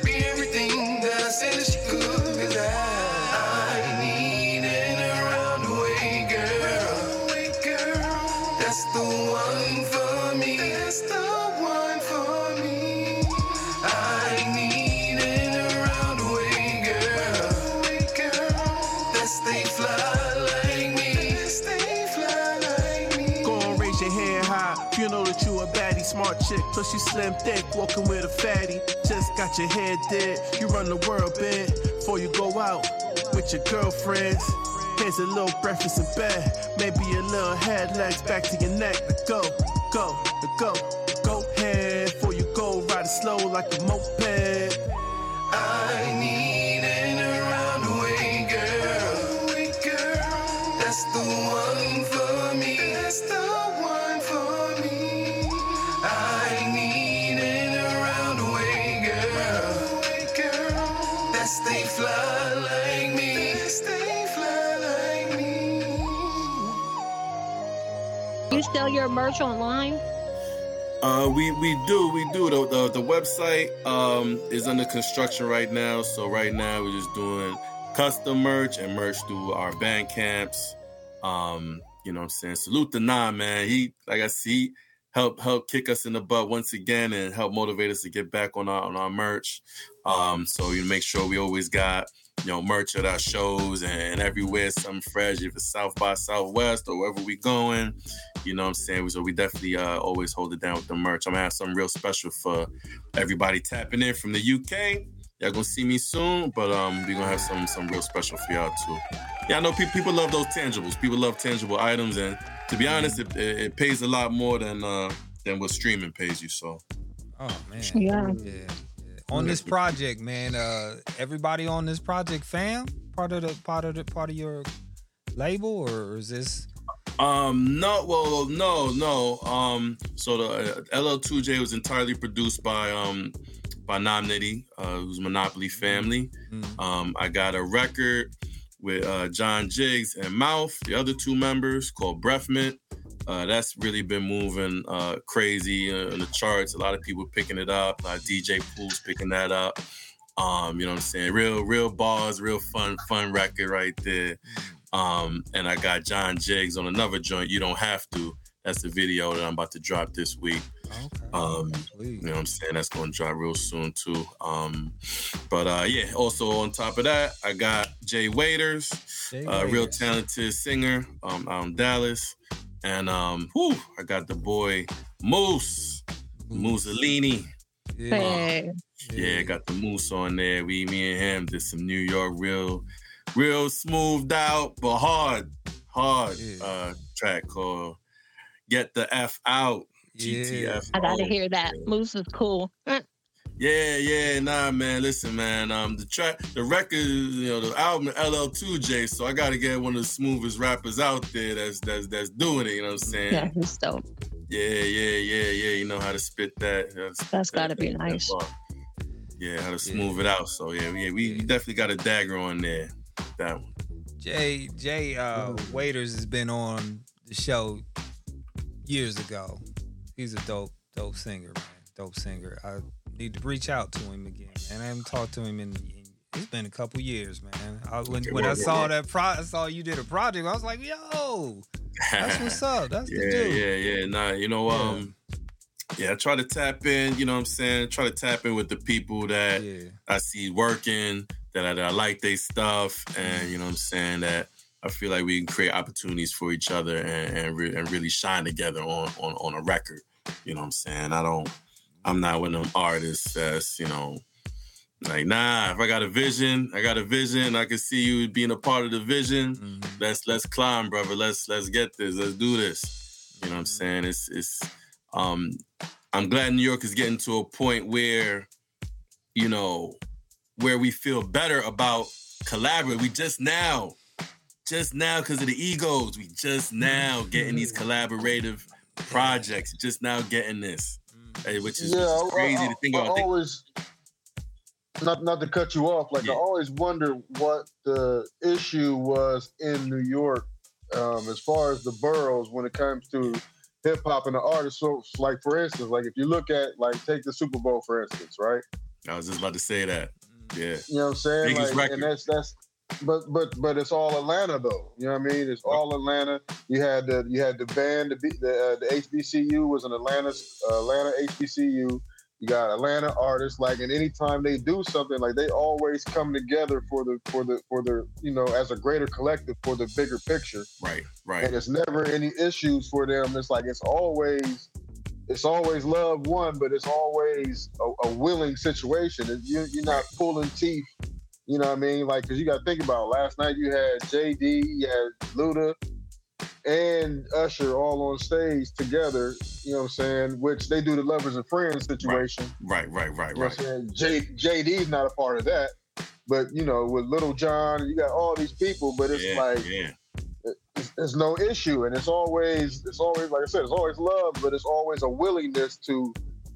Chick, plus you slim thick, walking with a fatty. Just got your head dead, you run the world, bed. Before you go out with your girlfriends. Here's a little breakfast in bed, maybe a little head, legs back to your neck. Go, go, go, go ahead. Before you go, ride it slow like a moped. I need sell your merch online? Uh, we we do we do the the, the website um, is under construction right now. So right now we're just doing custom merch and merch through our band camps. Um, you know what I'm saying? Salute the nine man. He like I see help help kick us in the butt once again and help motivate us to get back on our on our merch. Um, so you make sure we always got you know merch at our shows and everywhere something fresh. If it's South by Southwest or wherever we going, you know what I'm saying? So we definitely uh, always hold it down with the merch. I'm gonna have something real special for everybody tapping in from the UK. Y'all gonna see me soon, but um, we're gonna have some some real special for y'all too. Yeah, I know people people love those tangibles. People love tangible items, and to be honest, it, it pays a lot more than uh than what streaming pays you. So. Oh man. Yeah. yeah. On this project, man. Uh, everybody on this project, fam, part of the part of the part of your label, or is this um, no, well, no, no. Um, so the uh, LL2J was entirely produced by um by Nam Nitty, uh, who's Monopoly family. Mm. Um, I got a record with uh, John Jiggs and Mouth, the other two members, called Breath Mint. Uh, that's really been moving uh, crazy uh, in the charts. A lot of people picking it up. Uh, DJ Pools picking that up. Um, you know what I'm saying? Real, real bars, real fun, fun record right there. Um, and I got John Jiggs on another joint. You don't have to. That's the video that I'm about to drop this week. Okay. Um, you know what I'm saying? That's gonna drop real soon too. Um, but uh, yeah, also on top of that, I got Jay Waiters, Jay a real talented singer um, out in Dallas. And um, whew, I got the boy Moose Mussolini. Yeah. Hey, Yeah, I got the Moose on there. We, me and him did some New York real, real smoothed out but hard, hard Yeah. uh, track called "Get the F Out." Yeah. GTF. I gotta hear that. Moose is cool. Yeah, yeah, nah, man. Listen, man. Um, the track, the record, you know, the album LL2J. So I gotta get one of the smoothest rappers out there that's that's that's doing it. You know what I'm saying? Yeah, he's dope. Yeah, yeah, yeah, yeah. You know how to spit that. how to That's that- gotta be that nice. bar. Yeah, how to smooth it out. So yeah, yeah, we Yeah. definitely got a dagger on there. That one. Jay Jay uh, Waiters has been on the show years ago. He's a dope dope singer, man. Dope singer. I need to reach out to him again, man. I haven't talked to him in. in it's been a couple years, man. I, when when I saw that pro, I saw you did a project. I was like, yo, that's what's up. That's yeah, the dude. yeah, yeah. Nah, you know, Yeah. um, yeah, I try to tap in. You know, what I'm saying, try to tap in with the people that Yeah. I see working, that I, that I like their stuff, and you know what I'm saying that I feel like we can create opportunities for each other and and, re- and really shine together on, on on a record. You know what I'm saying? I don't. I'm not one of them artists that's you know. Like nah, if I got a vision, I got a vision. I can see you being a part of the vision. Mhm. Let's let's climb, brother. Let's let's get this. Let's do this. You know what I'm saying? It's it's um I'm glad New York is getting to a point where, you know, where we feel better about collaborating. We just now, just now because of the egos, we just now getting these collaborative projects, just now getting this. Hey, which is, which is crazy I, to think I about. Think- always, not not to cut you off, like Yeah. I always wonder what the issue was in New York um, as far as the boroughs when it comes to hip hop and the artists. So, like for instance, like if you look at like take the Super Bowl for instance, right? I was just about to say that. Yeah. You know what I'm saying? Biggest Like, record. and that's that's but but but it's all Atlanta though. You know what I mean? It's all Atlanta. You had the you had the band, the the, uh, the HBCU was an Atlanta uh, Atlanta HBCU. You got Atlanta artists like, and anytime they do something, like they always come together for the for the for the you know as a greater collective for the bigger picture. Right. right. And it's never any issues for them. It's like it's always it's always love one, but it's always a, a willing situation. It- You, you're not pulling teeth. You know what I mean? Like, cause you got to think about it. last night. You had JD, you had Luda, and Usher all on stage together. You know what I'm saying? Which they do the lovers and friends situation. Right. Right. Right. You know Right. what I'm saying? J, JD's not a part of that. But you know, with Lil Jon, you got all these people. But it's Yeah. like Yeah. it's, it's no issue and it's always it's always like i said it's always love but it's always a willingness to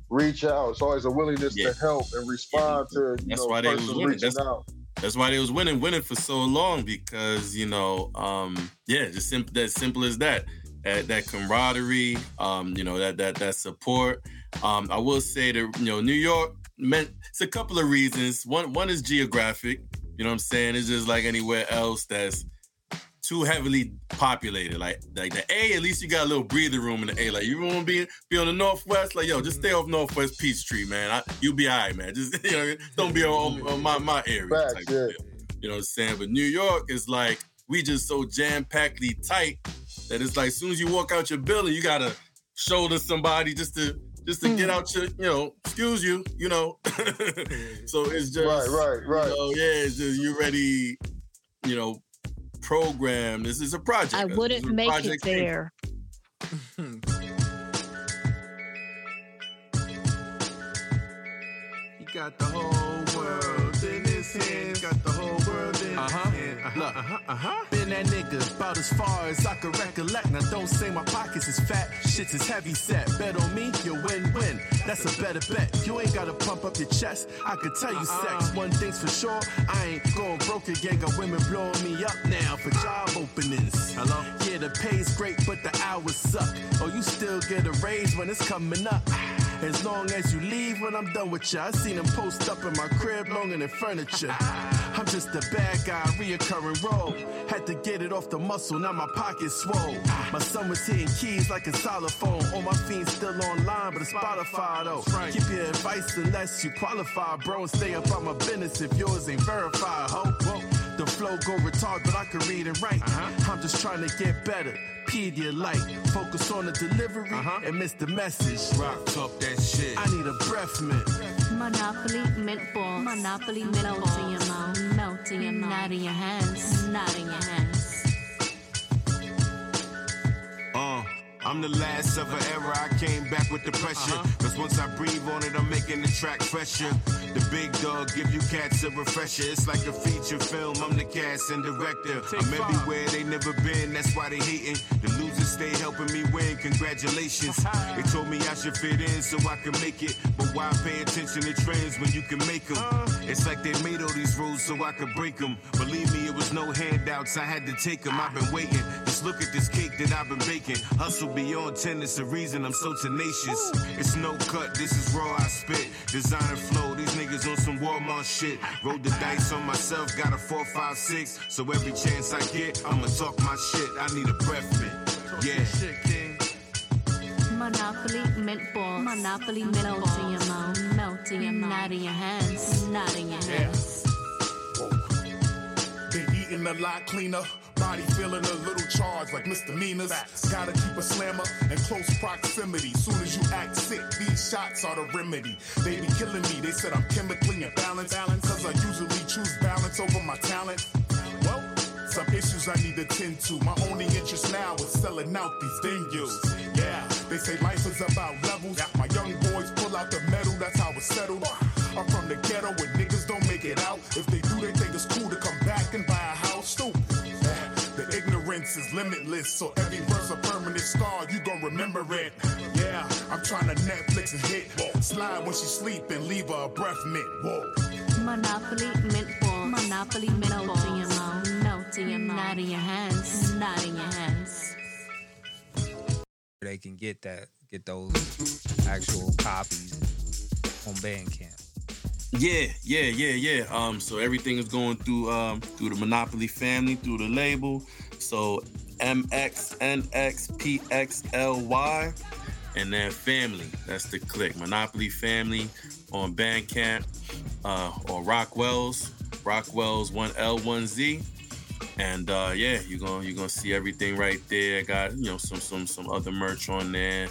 reach out it's always a willingness Yeah. to help and respond to you That's know why they was winning. That's- out That's why they was winning, winning for so long because you know, um, yeah, just simple, that simple as that. That, that camaraderie, um, you know, that that that support. Um, I will say that you know, New York meant it's a couple of reasons. One one is geographic. You know what I'm saying? It's just like anywhere else that's too heavily populated. Like like the A, at least you got a little breathing room in the A. Like you want to be be on the northwest, like yo, just stay off Northwest Peachtree, man. I, you'll be all right, man. Just you know, don't be on, on my my area. Facts, type of yeah. You know what I'm saying? But New York is like we just so jam packedly tight that it's like as soon as you walk out your building, you gotta shoulder somebody just to just to get hmm. out your, you know, excuse you, you know. so it's just right right right you know, yeah, it's just you ready, you know, program. This is a project. I wouldn't make it there. He got the whole Look, uh-huh, uh-huh. Been that nigga about as far as I can recollect. Now don't say my pockets is fat, shit's is heavy set. Bet on me, you win-win. That's a better bet. You ain't gotta pump up your chest. I can tell you uh-uh. sex. One thing's for sure, I ain't going broke again. Got women blowing me up now for job openings. Hello? Yeah, the pay's great, but the hours suck. Oh, you still get a raise when it's coming up. As long as you leave when I'm done with ya. I seen him post up in my crib longer than furniture. I'm just a bad guy, reoccurring role. Had to get it off the muscle, now my pocket's swole. My son was hitting keys like a xylophone. All my fiends still online, but it's Spotify though. Keep your advice unless you qualify, bro. And stay up on my business if yours ain't verified, ho. Whoa. The flow go retard, but I can read and write. Uh-huh. I'm just trying to get better. Pedialyte, focus on the delivery uh-huh. and miss the message. Rock talk that shit. I need a breath mint. Monopoly mint balls. Monopoly mint balls. in your mouth, melt in your mouth, not in your hands, not in your hands. Uh. I'm the last of an era, I came back with the pressure. Uh-huh. Cause once I breathe on it, I'm making the track fresher. The big dog give you cats a refresher. It's like a feature film, I'm the cast and director. I'm everywhere they never been, that's why they hating. The losers stay helping me win, congratulations. they told me I should fit in so I can make it. But why pay attention to trends when you can make them? It's like they made all these rules so I could break them. Believe me, it was no handouts, I had to take them. I've been waiting. Just look at this cake that I've been baking. Hustle beyond 10, it's the reason I'm so tenacious. It's no cut, this is raw, I spit. Designer flow, these niggas on some Walmart shit. Rolled the dice on myself, got a 4, 5, 6. So every chance I get, I'ma talk my shit. I need a breath mint. Yeah. Monopoly mint balls. Monopoly mint balls. In your mouth, in your mouth, not in your hands, not in your hands. Been eating a lot cleaner. Body feeling a little charged like misdemeanors. Gotta keep a slammer in close proximity. Soon as you act sick, these shots are the remedy. They be killing me, they said I'm chemically imbalanced. Cause I usually choose balance over my talent. Well, some issues I need to tend to. My only interest now is selling out these venues. Yeah, they say life is about levels. My settled. I'm from the ghetto where niggas don't make it out. If they do, they think it's cool to come back and buy a house. Stupid ignorance is limitless. So every verse a permanent scar, you gon' remember it. Yeah, I'm trying to Netflix and hit. Slide when she sleep and leave her a breath mint. Whoa. Monopoly mint balls. Monopoly mint balls in your mouth. Melt in your mouth. Not in your hands. Not in your hands. They can get that, get those actual copies on Bandcamp. Yeah, yeah, yeah, yeah. Um, so everything is going through um through the Monopoly family, through the label. So MXNXPXLY and then family. That's the click. Monopoly family on Bandcamp uh, or Rockwelz. Rockwelz one L one Z. And uh, yeah, you're gonna you're gonna see everything right there. Got you know some some some other merch on there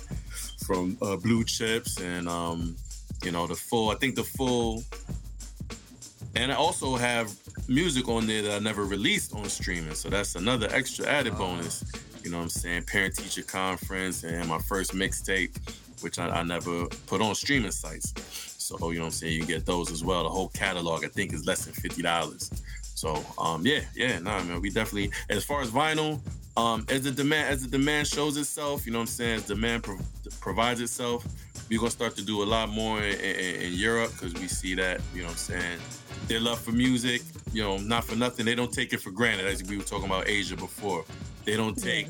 from uh, Blue Chips and um, you know the full. I think the full. And I also have music on there that I never released on streaming. So that's another extra added bonus. You know what I'm saying? Parent teacher conference and my first mixtape, which I, I, never put on streaming sites. So, you know what I'm saying? You get those as well. The whole catalog, I think, is less than $50. So, um, yeah, yeah, nah, man, we definitely, as far as vinyl, um, as the demand, as the demand shows itself, you know what I'm saying? As demand pro- provides itself, we're gonna start to do a lot more in, in, in Europe because we see that, you know what I'm saying? Their love for music, you know, not for nothing, they don't take it for granted. As we were talking about Asia before, they don't take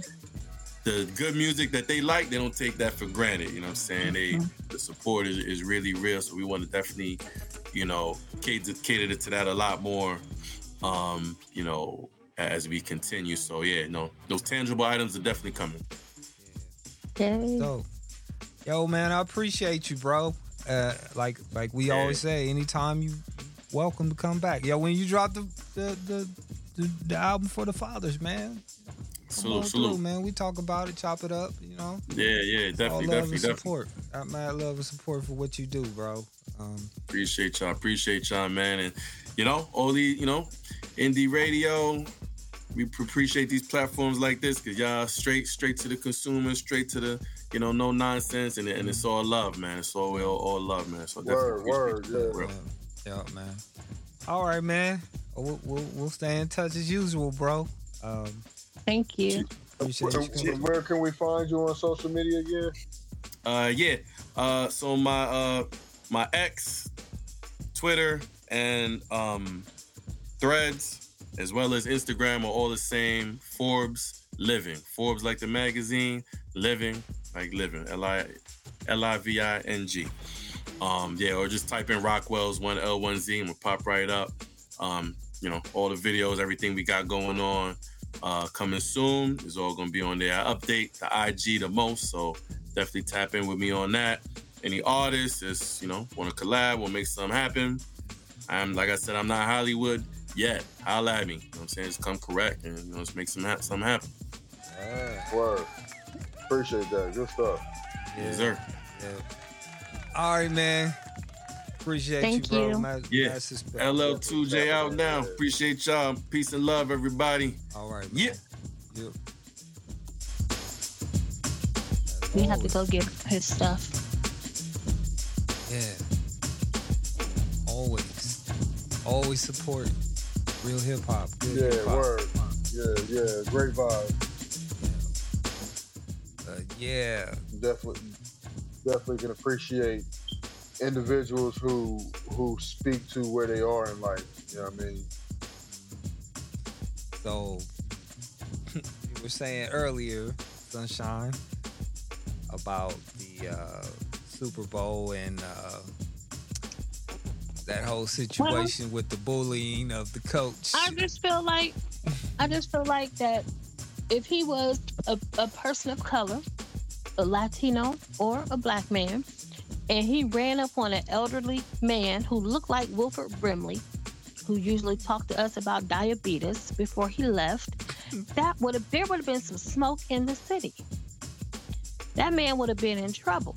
the good music that they like. They don't take that for granted. You know what I'm saying? They mm-hmm. the support is, is really real. So we want to definitely, you know, cater, cater to that a lot more. Um, you know, as we continue. So yeah, no, those tangible items are definitely coming. Yeah. So, yo, man, I appreciate you, bro. Uh, like like we yeah. always say, anytime you welcome to come back. Yo, when you drop the the the, the, the album for the fathers, man. Salute, salute. Man. We talk about it, chop it up, you know. Yeah, yeah, definitely, All love definitely, and support. Got mad love and support for what you do, bro. Um, appreciate y'all, appreciate y'all, man, and you know, all the, you know, indie radio. We appreciate these platforms like this because y'all straight, straight to the consumer, straight to the, you know, no nonsense, and, and it's all love, man. It's all all, all love, man. So word, word, yeah. Yeah, man. All right, man. We'll, we'll, we'll stay in touch as usual, bro. Um, Thank you. Appreciate where, where can we find you on social media again? Uh, yeah. Uh, so my uh my ex, Twitter and um, Threads, as well as Instagram, are all the same. Forbes Living. Forbes like the magazine. Living like living. L I L I V I N G. Um, yeah, or just type in Rockwelz one L one Z and we'll pop right up. Um, you know, all the videos, everything we got going on. Uh, coming soon is all gonna be on there. I update the IG the most, so definitely tap in with me on that. Any artists is you know want to collab, want to make something happen. I'm like I said, I'm not Hollywood yet. Holla at me. You know what I'm saying? Just come correct and you know, let's make some ha- something happen. Word. Appreciate that. Good stuff. Yes, sir. Yeah. All right, man. Appreciate Thank you, bro. you. Ma- Yeah. massive. LL2J out now. Appreciate y'all. Peace and love, everybody. All right. Yeah. Yep. We have to go get his stuff. Yeah. Always. Always support real hip hop. Yeah, hip-hop. word. Yeah, yeah. Great vibe. Yeah. Definitely, definitely can appreciate individuals who who speak to where they are in life. You know what I mean? So you were saying earlier, Sunshine, about the uh, Super Bowl and uh, that whole situation with the bullying of the coach. I just feel like I just feel like that if he was a, a person of color, a Latino or a black man, and he ran up on an elderly man who looked like Wilford Brimley, who usually talked to us about diabetes before he left, that would have there would have been some smoke in the city. That man would have been in trouble.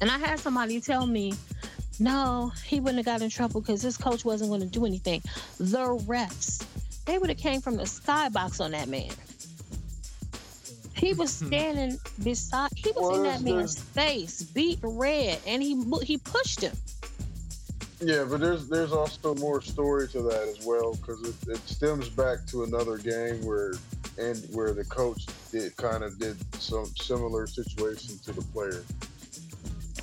And I had somebody tell me, no, he wouldn't have got in trouble because his coach wasn't going to do anything. The refs, they would have came from the skybox on that man. He was standing beside. He was in that man's face, beet red, and he he pushed him. Yeah, but there's there's also more story to that as well because it, it stems back to another game where and where the coach did kind of did some similar situation to the player.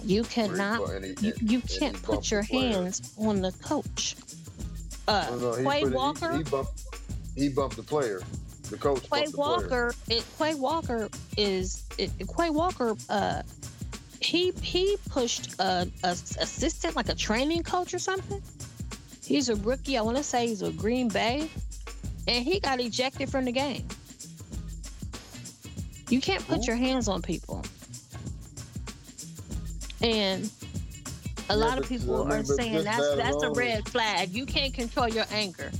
You he cannot. and he- You, and- you can't put your hands on the coach. Uh, No, no, Quay put it- he- Walker. He, bumped. He bumped the player. The coach. Quay bumped the player. Walker, it, Quay Walker is it, Quay Walker. Uh, he he pushed a, a assistant, like a training coach or something. He's a rookie. I want to say he's a Green Bay, and he got ejected from the game. You can't put your hands on people, and a Yeah, lot of people are saying that's that's a red flag. You can't control your anger.